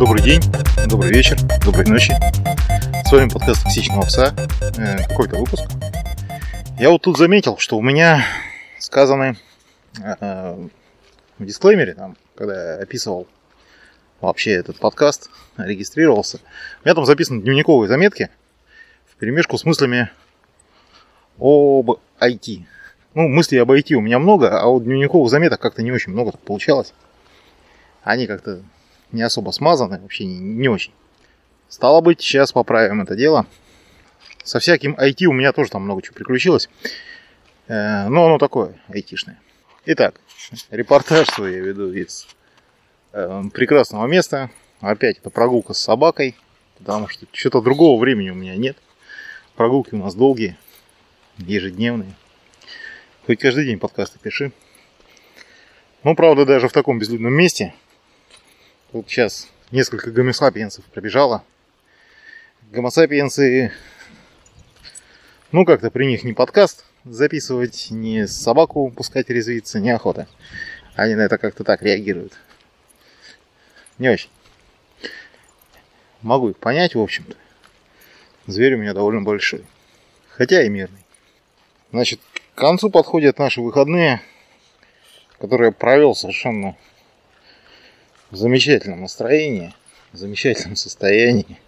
Добрый день, добрый вечер, доброй ночи. С вами подкаст «Токсичного пса». Э, какой-то выпуск. Я вот тут заметил, что у меня сказаны э, в дисклеймере, там, когда я описывал вообще этот подкаст, регистрировался, у меня там записаны дневниковые заметки в перемешку с мыслями об IT. Ну, мыслей об IT у меня много, а вот дневниковых заметок как-то не очень много получалось. Они как-то не особо смазаны, вообще не, не очень. Стало быть, сейчас поправим это дело. Со всяким IT у меня тоже там много чего приключилось. Э, но оно такое, айтишное. Итак, репортаж свой я веду из э, прекрасного места. Опять это прогулка с собакой, потому что что-то другого времени у меня нет. Прогулки у нас долгие, ежедневные. Хоть каждый день подкасты пиши. Ну, правда, даже в таком безлюдном месте – вот сейчас несколько гомосапиенсов пробежало. Гомосапиенсы, ну как-то при них не подкаст записывать, не собаку пускать резвиться, неохота. Они на это как-то так реагируют. Не очень. Могу их понять, в общем-то. Зверь у меня довольно большой. Хотя и мирный. Значит, к концу подходят наши выходные, которые я провел совершенно в замечательном настроении, в замечательном состоянии,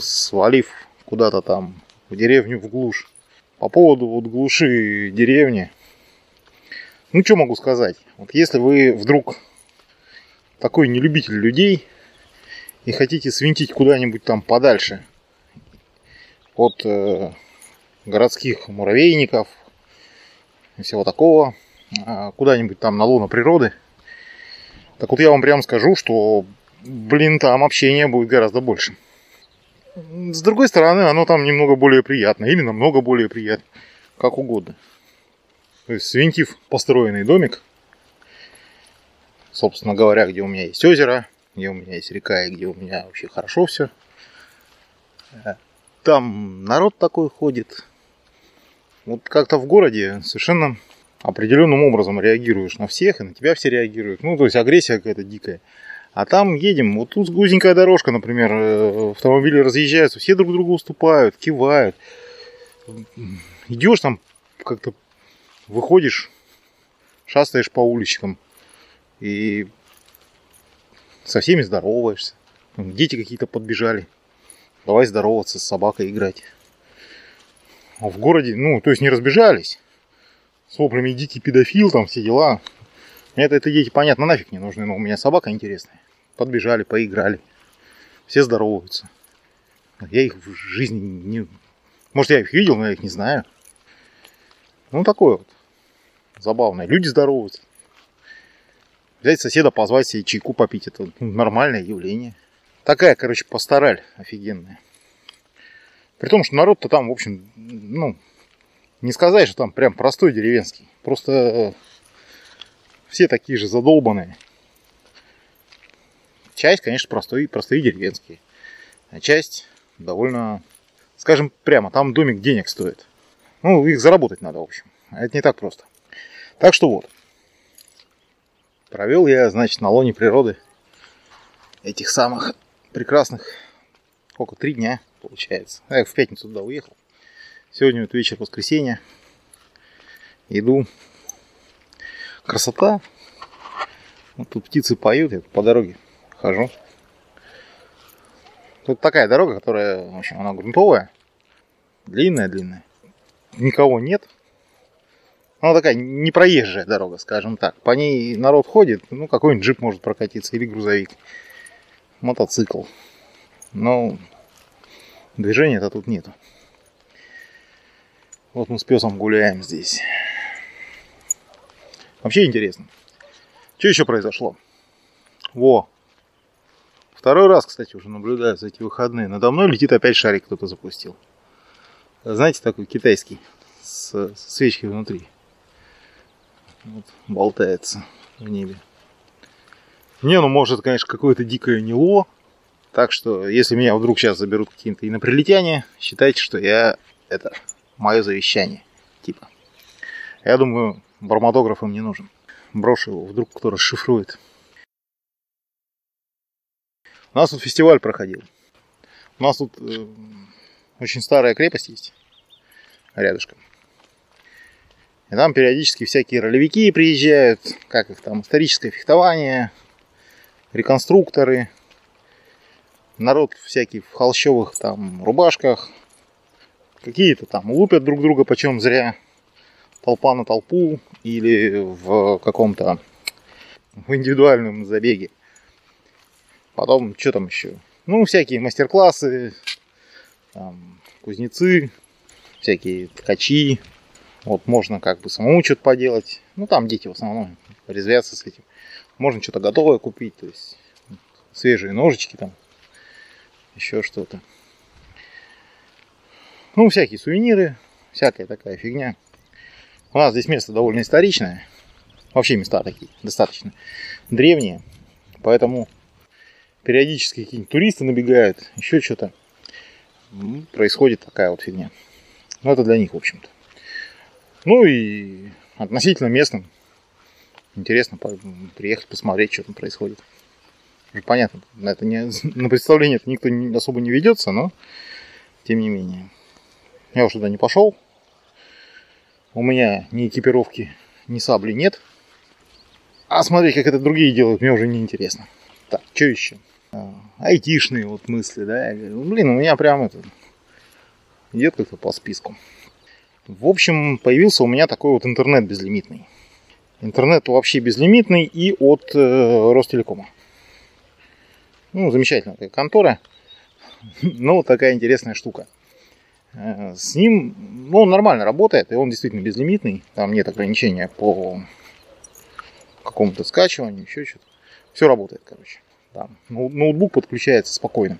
свалив куда-то там в деревню в глушь. По поводу вот глуши деревни, ну что могу сказать? Вот если вы вдруг такой нелюбитель людей и хотите свинтить куда-нибудь там подальше от э, городских муравейников и всего такого, э, куда-нибудь там на луну природы – так вот я вам прям скажу, что, блин, там общения будет гораздо больше. С другой стороны, оно там немного более приятно, или намного более приятно, как угодно. То есть, свинтив построенный домик, собственно говоря, где у меня есть озеро, где у меня есть река и где у меня вообще хорошо все. Там народ такой ходит. Вот как-то в городе совершенно определенным образом реагируешь на всех, и на тебя все реагируют. Ну, то есть агрессия какая-то дикая. А там едем, вот тут узенькая дорожка, например, э, автомобили разъезжаются, все друг другу уступают, кивают. Идешь там, как-то выходишь, шастаешь по уличкам и со всеми здороваешься. Дети какие-то подбежали. Давай здороваться, с собакой играть. А в городе, ну, то есть не разбежались с воплями дикий педофил, там все дела. Это, это дети, понятно, нафиг не нужны, но у меня собака интересная. Подбежали, поиграли. Все здороваются. Я их в жизни не... Может, я их видел, но я их не знаю. Ну, такое вот. Забавное. Люди здороваются. Взять соседа, позвать себе чайку попить. Это нормальное явление. Такая, короче, пастораль офигенная. При том, что народ-то там, в общем, ну, не сказать, что там прям простой деревенский. Просто э, все такие же задолбанные. Часть, конечно, простой, простые деревенские. А часть довольно, скажем прямо, там домик денег стоит. Ну, их заработать надо, в общем. Это не так просто. Так что вот. Провел я, значит, на лоне природы этих самых прекрасных, сколько, три дня, получается. Я в пятницу туда уехал. Сегодня вот вечер воскресенья. Иду. Красота. Вот тут птицы поют, я по дороге хожу. Тут такая дорога, которая, в общем, она грунтовая. Длинная-длинная. Никого нет. Она такая непроезжая дорога, скажем так. По ней народ ходит, ну, какой-нибудь джип может прокатиться или грузовик. Мотоцикл. Но движения-то тут нету. Вот мы с песом гуляем здесь. Вообще интересно. Что еще произошло? Во. Второй раз, кстати, уже наблюдаю за эти выходные. Надо мной летит опять шарик кто-то запустил. Знаете, такой китайский. С, свечкой внутри. Вот, болтается в небе. Не, ну может, конечно, какое-то дикое нело. Так что, если меня вдруг сейчас заберут какие-то инопланетяне, считайте, что я это мое завещание. Типа. Я думаю, барматограф им не нужен. Брошу его, вдруг кто расшифрует. У нас тут фестиваль проходил. У нас тут э, очень старая крепость есть рядышком. И там периодически всякие ролевики приезжают, как их там, историческое фехтование, реконструкторы, народ всякий в холщовых там рубашках, какие-то там лупят друг друга почем зря, толпа на толпу или в каком-то в индивидуальном забеге. Потом, что там еще? Ну, всякие мастер-классы, там, кузнецы, всякие ткачи. Вот можно как бы самому что-то поделать. Ну, там дети в основном резвятся с этим. Можно что-то готовое купить, то есть свежие ножички там, еще что-то. Ну, всякие сувениры, всякая такая фигня. У нас здесь место довольно историчное. Вообще места такие, достаточно древние. Поэтому периодически какие-нибудь туристы набегают, еще что-то. Происходит такая вот фигня. Ну, это для них, в общем-то. Ну и относительно местным интересно приехать посмотреть, что там происходит. Ну, понятно, на, это не, на представление это никто особо не ведется, но тем не менее. Я уже туда не пошел. У меня ни экипировки, ни сабли нет. А смотреть, как это другие делают, мне уже не интересно. Так, что еще? А, айтишные вот мысли, да. Я говорю, блин, у меня прям это идет как-то по списку. В общем, появился у меня такой вот интернет безлимитный. Интернет вообще безлимитный и от э, Ростелекома. Ну, замечательная контора. Ну, такая интересная штука. Э, с ним, ну, он нормально работает, и он действительно безлимитный. Там нет ограничения по какому-то скачиванию, еще что-то. Все работает, короче. Там ноутбук подключается спокойно.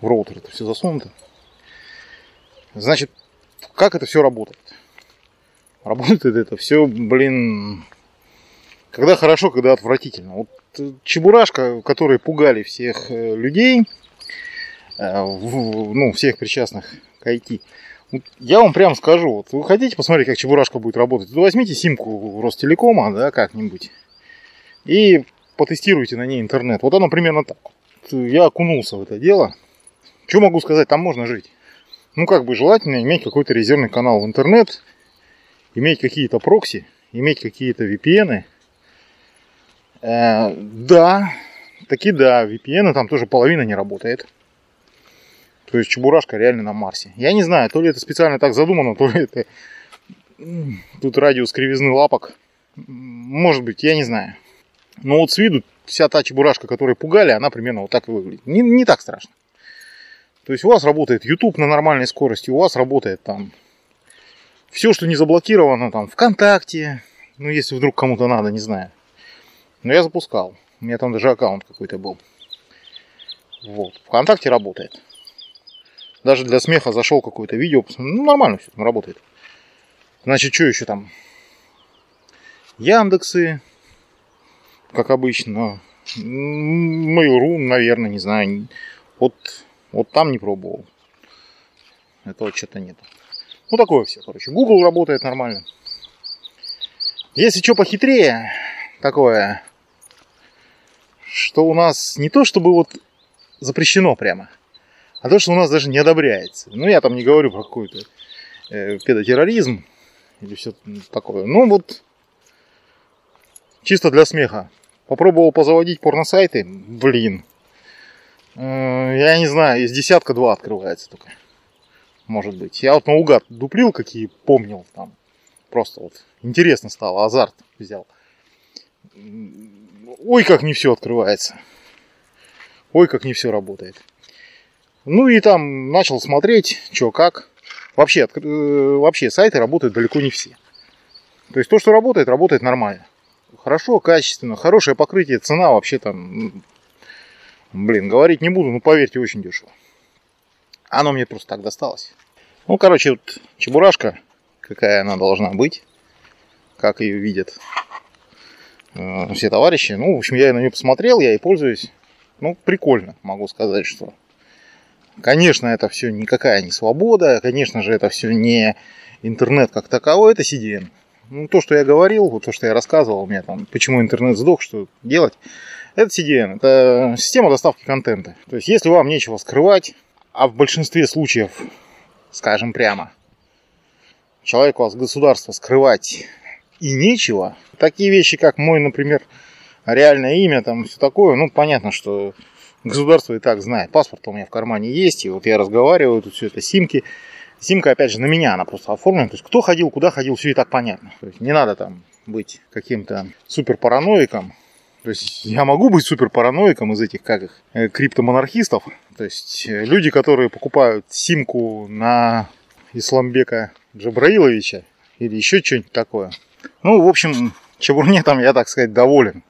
В роутер это все засунуто. Значит, как это все работает? Работает это все, блин, когда хорошо, когда отвратительно. Вот э, чебурашка, которые пугали всех э, людей, ну, всех причастных IT, я вам прям скажу, вот вы хотите посмотреть, как Чебурашка будет работать, то возьмите симку Ростелекома, да, как-нибудь, и потестируйте на ней интернет. Вот оно примерно так. Я окунулся в это дело. Что могу сказать, там можно жить. Ну, как бы желательно иметь какой-то резервный канал в интернет, иметь какие-то прокси, иметь какие-то VPN. Э, да, таки да, VPN там тоже половина не работает. То есть Чебурашка реально на Марсе. Я не знаю, то ли это специально так задумано, то ли это тут радиус кривизны лапок. Может быть, я не знаю. Но вот с виду вся та чебурашка, которую пугали, она примерно вот так и выглядит. Не, не так страшно. То есть у вас работает YouTube на нормальной скорости, у вас работает там все, что не заблокировано, там ВКонтакте, ну если вдруг кому-то надо, не знаю. Но я запускал. У меня там даже аккаунт какой-то был. Вот. ВКонтакте работает. Даже для смеха зашел какое-то видео. Ну, нормально все работает. Значит, что еще там? Яндексы, как обычно. Mail.ru, наверное, не знаю. Вот, вот там не пробовал. Этого что-то нет. Ну, такое все, короче. Google работает нормально. Если что похитрее, такое, что у нас не то, чтобы вот запрещено прямо, а то, что у нас даже не одобряется. Ну, я там не говорю про какой-то э, педотерроризм или все такое. Ну, вот чисто для смеха. Попробовал позаводить порносайты, блин. Э, я не знаю, из десятка два открывается только. Может быть. Я вот наугад дуплил, какие помнил там. Просто вот интересно стало, азарт взял. Ой, как не все открывается. Ой, как не все работает. Ну и там начал смотреть, что как. Вообще, э, вообще сайты работают далеко не все. То есть то, что работает, работает нормально хорошо, качественно, хорошее покрытие, цена вообще там, блин, говорить не буду, но поверьте, очень дешево. Оно мне просто так досталось. Ну, короче, вот чебурашка, какая она должна быть, как ее видят э, все товарищи. Ну, в общем, я на нее посмотрел, я и пользуюсь. Ну, прикольно, могу сказать, что Конечно, это все никакая не свобода, конечно же, это все не интернет как таковой, это CDN. Ну, то, что я говорил, то, что я рассказывал, у меня там, почему интернет сдох, что делать. Это CDN, это система доставки контента. То есть, если вам нечего скрывать, а в большинстве случаев, скажем прямо, человеку от государства скрывать и нечего, такие вещи, как мой, например, реальное имя, там все такое, ну, понятно, что государство и так знает. Паспорт у меня в кармане есть, и вот я разговариваю, тут все это симки. Симка, опять же, на меня она просто оформлена. То есть, кто ходил, куда ходил, все и так понятно. То есть, не надо там быть каким-то супер параноиком. То есть я могу быть супер параноиком из этих, как их, э, криптомонархистов. То есть э, люди, которые покупают симку на Исламбека Джабраиловича или еще что-нибудь такое. Ну, в общем, чебурне там, я так сказать, доволен.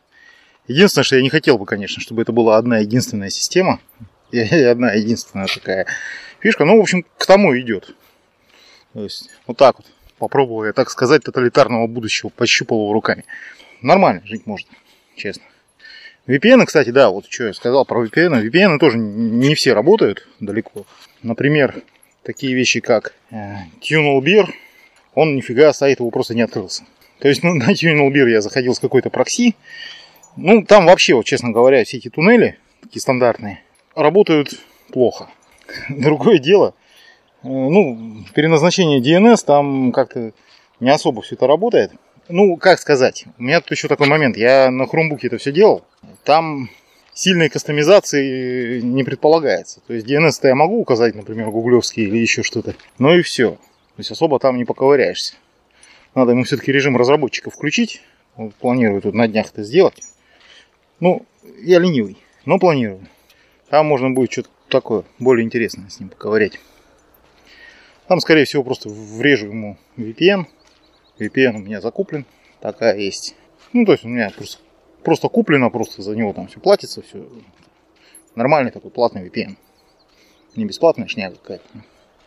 Единственное, что я не хотел бы, конечно, чтобы это была одна единственная система. И одна единственная такая фишка. Ну, в общем, к тому идет. То есть, вот так вот. Попробовал я, так сказать, тоталитарного будущего, пощупал его руками. Нормально жить можно честно. VPN, кстати, да, вот что я сказал про VPN. VPN тоже не все работают далеко. Например, такие вещи, как э, TuneLBeer, он нифига сайт его просто не открылся. То есть ну, на TuneLBeer я заходил с какой-то прокси. Ну, там вообще, вот, честно говоря, все эти туннели, такие стандартные, работают плохо. Другое дело, э, ну, переназначение DNS там как-то не особо все это работает. Ну, как сказать, у меня тут еще такой момент. Я на хромбуке это все делал. Там сильной кастомизации не предполагается. То есть DNS-то я могу указать, например, гуглевский или еще что-то. Но и все. То есть особо там не поковыряешься. Надо ему все-таки режим разработчика включить. Вот планирую тут на днях это сделать. Ну, я ленивый, но планирую. Там можно будет что-то такое более интересное с ним поковырять. Там, скорее всего, просто врежу ему VPN VPN у меня закуплен, такая есть. Ну, то есть у меня просто, просто куплено, просто за него там все платится, все. Нормальный такой платный VPN. Не бесплатная шняга какая-то,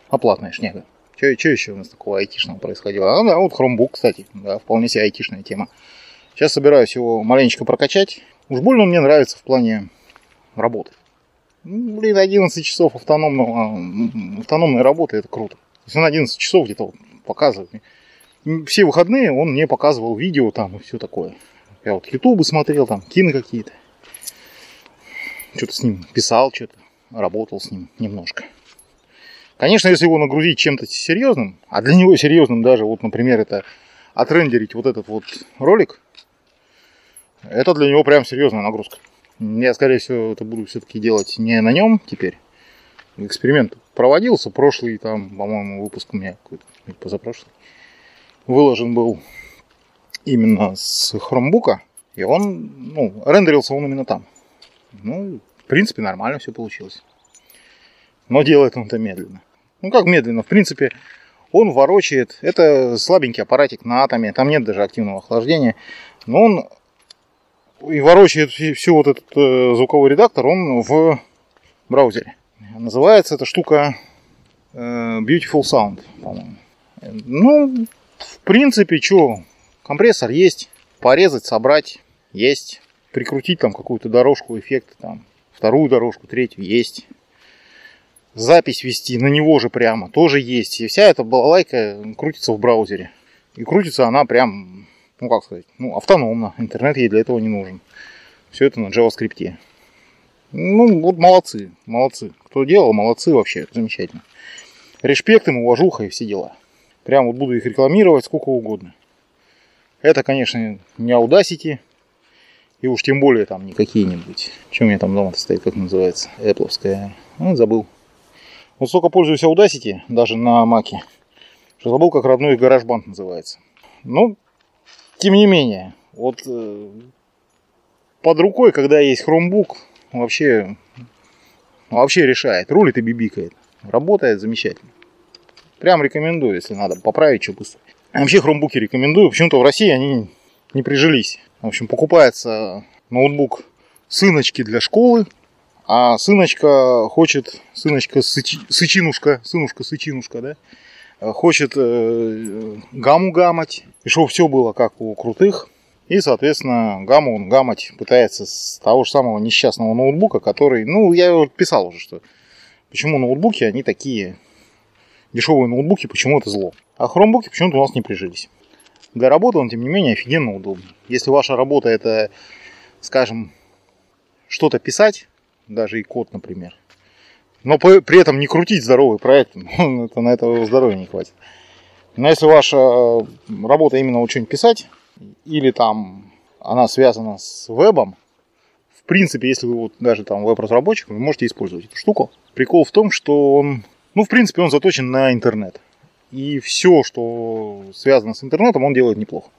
а платная шняга. Что, еще у нас такого айтишного происходило? А, да, вот Chromebook, кстати, да, вполне себе айтишная тема. Сейчас собираюсь его маленечко прокачать. Уж больно мне нравится в плане работы. Ну, блин, 11 часов автономного, автономной работы, это круто. То есть он 11 часов где-то вот показывает все выходные он мне показывал видео там и все такое. Я вот ютубы смотрел, там, кино какие-то. Что-то с ним писал, что-то работал с ним немножко. Конечно, если его нагрузить чем-то серьезным, а для него серьезным даже, вот, например, это отрендерить вот этот вот ролик, это для него прям серьезная нагрузка. Я, скорее всего, это буду все-таки делать не на нем теперь. Эксперимент проводился, прошлый там, по-моему, выпуск у меня какой-то, позапрошлый выложен был именно с хромбука, и он, ну, рендерился он именно там. Ну, в принципе, нормально все получилось. Но делает он это медленно. Ну, как медленно? В принципе, он ворочает. Это слабенький аппаратик на атоме, там нет даже активного охлаждения. Но он и ворочает всю вот этот э, звуковой редактор, он в браузере. Называется эта штука э, Beautiful Sound, по-моему. Ну, в принципе, что, компрессор есть, порезать, собрать есть, прикрутить там какую-то дорожку эффекта, там, вторую дорожку, третью есть. Запись вести на него же прямо тоже есть. И вся эта балалайка крутится в браузере. И крутится она прям, ну как сказать, ну автономно. Интернет ей для этого не нужен. Все это на JavaScript. Ну, вот молодцы, молодцы. Кто делал, молодцы вообще, замечательно. Респект им, уважуха и все дела. Прям вот буду их рекламировать сколько угодно. Это, конечно, не Audacity. И уж тем более там не какие-нибудь. Что у меня там дома стоит, как называется? Apple. Ну, забыл. Вот столько пользуюсь Audacity, даже на Маке, что забыл, как родной GarageBand называется. Ну, тем не менее, вот э, под рукой, когда есть Chromebook, вообще, вообще решает. Рулит и бибикает. Работает замечательно. Прям рекомендую, если надо поправить что быстро. Вообще хромбуки рекомендую. Почему-то в России они не прижились. В общем, покупается ноутбук сыночки для школы, а сыночка хочет, сыночка сычи, сычинушка, сынушка сычинушка, да, хочет э, гамму гамать, и чтобы все было как у крутых. И, соответственно, гамму он гамать пытается с того же самого несчастного ноутбука, который, ну, я писал уже, что почему ноутбуки, они такие дешевые ноутбуки почему-то зло. А хромбуки почему-то у нас не прижились. Для работы он, тем не менее, офигенно удобный. Если ваша работа это, скажем, что-то писать, даже и код, например, но при этом не крутить здоровый проект, ну, это, на этого здоровья не хватит. Но если ваша э, работа именно вот что-нибудь писать, или там она связана с вебом, в принципе, если вы вот даже там веб-разработчик, вы можете использовать эту штуку. Прикол в том, что он, ну, в принципе, он заточен на интернет. И все, что связано с интернетом, он делает неплохо.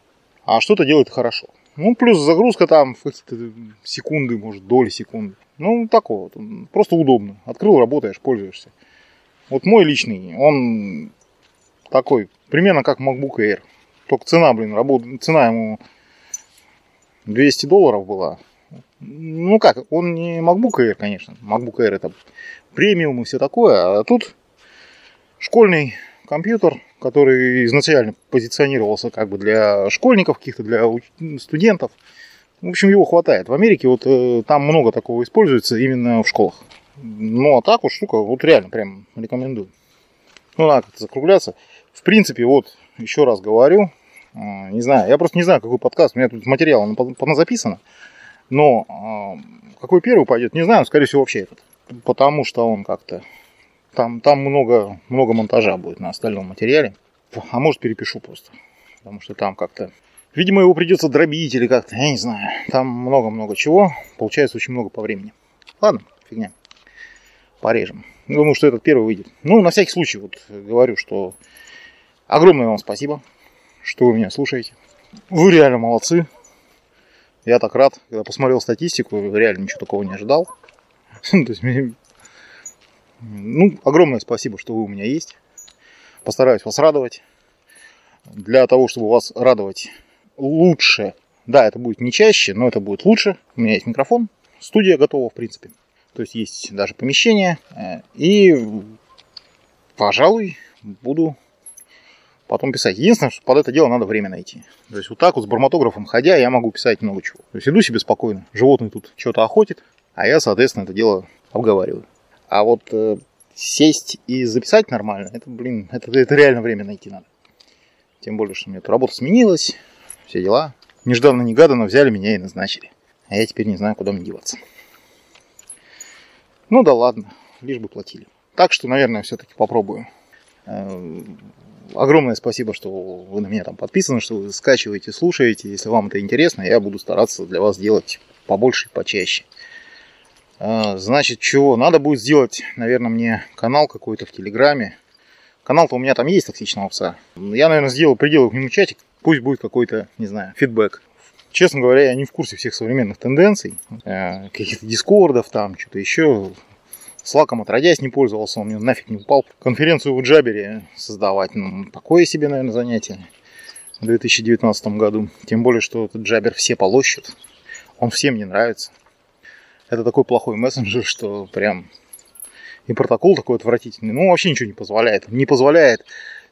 А что-то делает хорошо. Ну, плюс загрузка там в какие-то секунды, может, доли секунды. Ну, такого вот. Просто удобно. Открыл, работаешь, пользуешься. Вот мой личный, он такой, примерно как MacBook Air. Только цена, блин, работа, цена ему 200 долларов была. Ну как, он не MacBook Air, конечно. MacBook Air это премиум и все такое. А тут школьный компьютер, который изначально позиционировался как бы для школьников каких-то, для студентов. В общем, его хватает. В Америке вот э, там много такого используется именно в школах. Ну, а так вот штука, вот реально прям рекомендую. Ну, надо как-то закругляться. В принципе, вот, еще раз говорю, э, не знаю, я просто не знаю, какой подкаст, у меня тут материал записано, но э, какой первый пойдет, не знаю, скорее всего, вообще этот. Потому что он как-то там, там много, много монтажа будет на остальном материале. А может перепишу просто. Потому что там как-то... Видимо, его придется дробить или как-то, я не знаю. Там много-много чего. Получается очень много по времени. Ладно, фигня. Порежем. Думаю, что этот первый выйдет. Ну, на всякий случай, вот говорю, что огромное вам спасибо, что вы меня слушаете. Вы реально молодцы. Я так рад, когда посмотрел статистику, реально ничего такого не ожидал. То есть ну, огромное спасибо, что вы у меня есть. Постараюсь вас радовать. Для того, чтобы вас радовать лучше, да, это будет не чаще, но это будет лучше. У меня есть микрофон, студия готова, в принципе. То есть есть даже помещение. Э, и, пожалуй, буду потом писать. Единственное, что под это дело надо время найти. То есть вот так вот с барматографом ходя, я могу писать много чего. То есть иду себе спокойно, животный тут что-то охотит, а я, соответственно, это дело обговариваю. А вот э, сесть и записать нормально, это, блин, это, это реально время найти надо. Тем более, что у меня тут работа сменилась, все дела. Нежданно-негаданно взяли меня и назначили. А я теперь не знаю, куда мне деваться. Ну да ладно, лишь бы платили. Так что, наверное, все-таки попробую. Э, огромное спасибо, что вы на меня там подписаны, что вы скачиваете, слушаете. Если вам это интересно, я буду стараться для вас делать побольше и почаще. А, значит, чего? Надо будет сделать, наверное, мне канал какой-то в Телеграме. Канал-то у меня там есть токсичного пса. Я, наверное, сделаю, приделаю к нему чатик. Пусть будет какой-то, не знаю, фидбэк. Честно говоря, я не в курсе всех современных тенденций. Э, каких-то дискордов там, что-то еще. Слаком отродясь не пользовался, он мне нафиг не упал. Конференцию в Джабере создавать, ну, такое себе, наверное, занятие в 2019 году. Тем более, что этот Джабер все полощут. Он всем не нравится это такой плохой мессенджер, что прям и протокол такой отвратительный. Ну, вообще ничего не позволяет. Не позволяет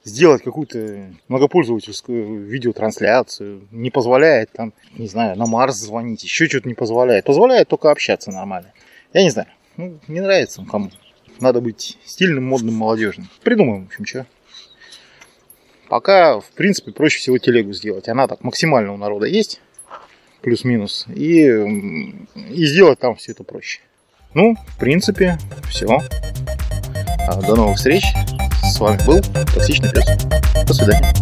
сделать какую-то многопользовательскую видеотрансляцию, не позволяет там, не знаю, на Марс звонить, еще что-то не позволяет. Позволяет только общаться нормально. Я не знаю, ну, не нравится кому. Надо быть стильным, модным, молодежным. Придумаем, в общем, что. Пока, в принципе, проще всего телегу сделать. Она так максимально у народа есть плюс-минус, и, и сделать там все это проще. Ну, в принципе, все. А, до новых встреч. С вами был Токсичный пес. До свидания.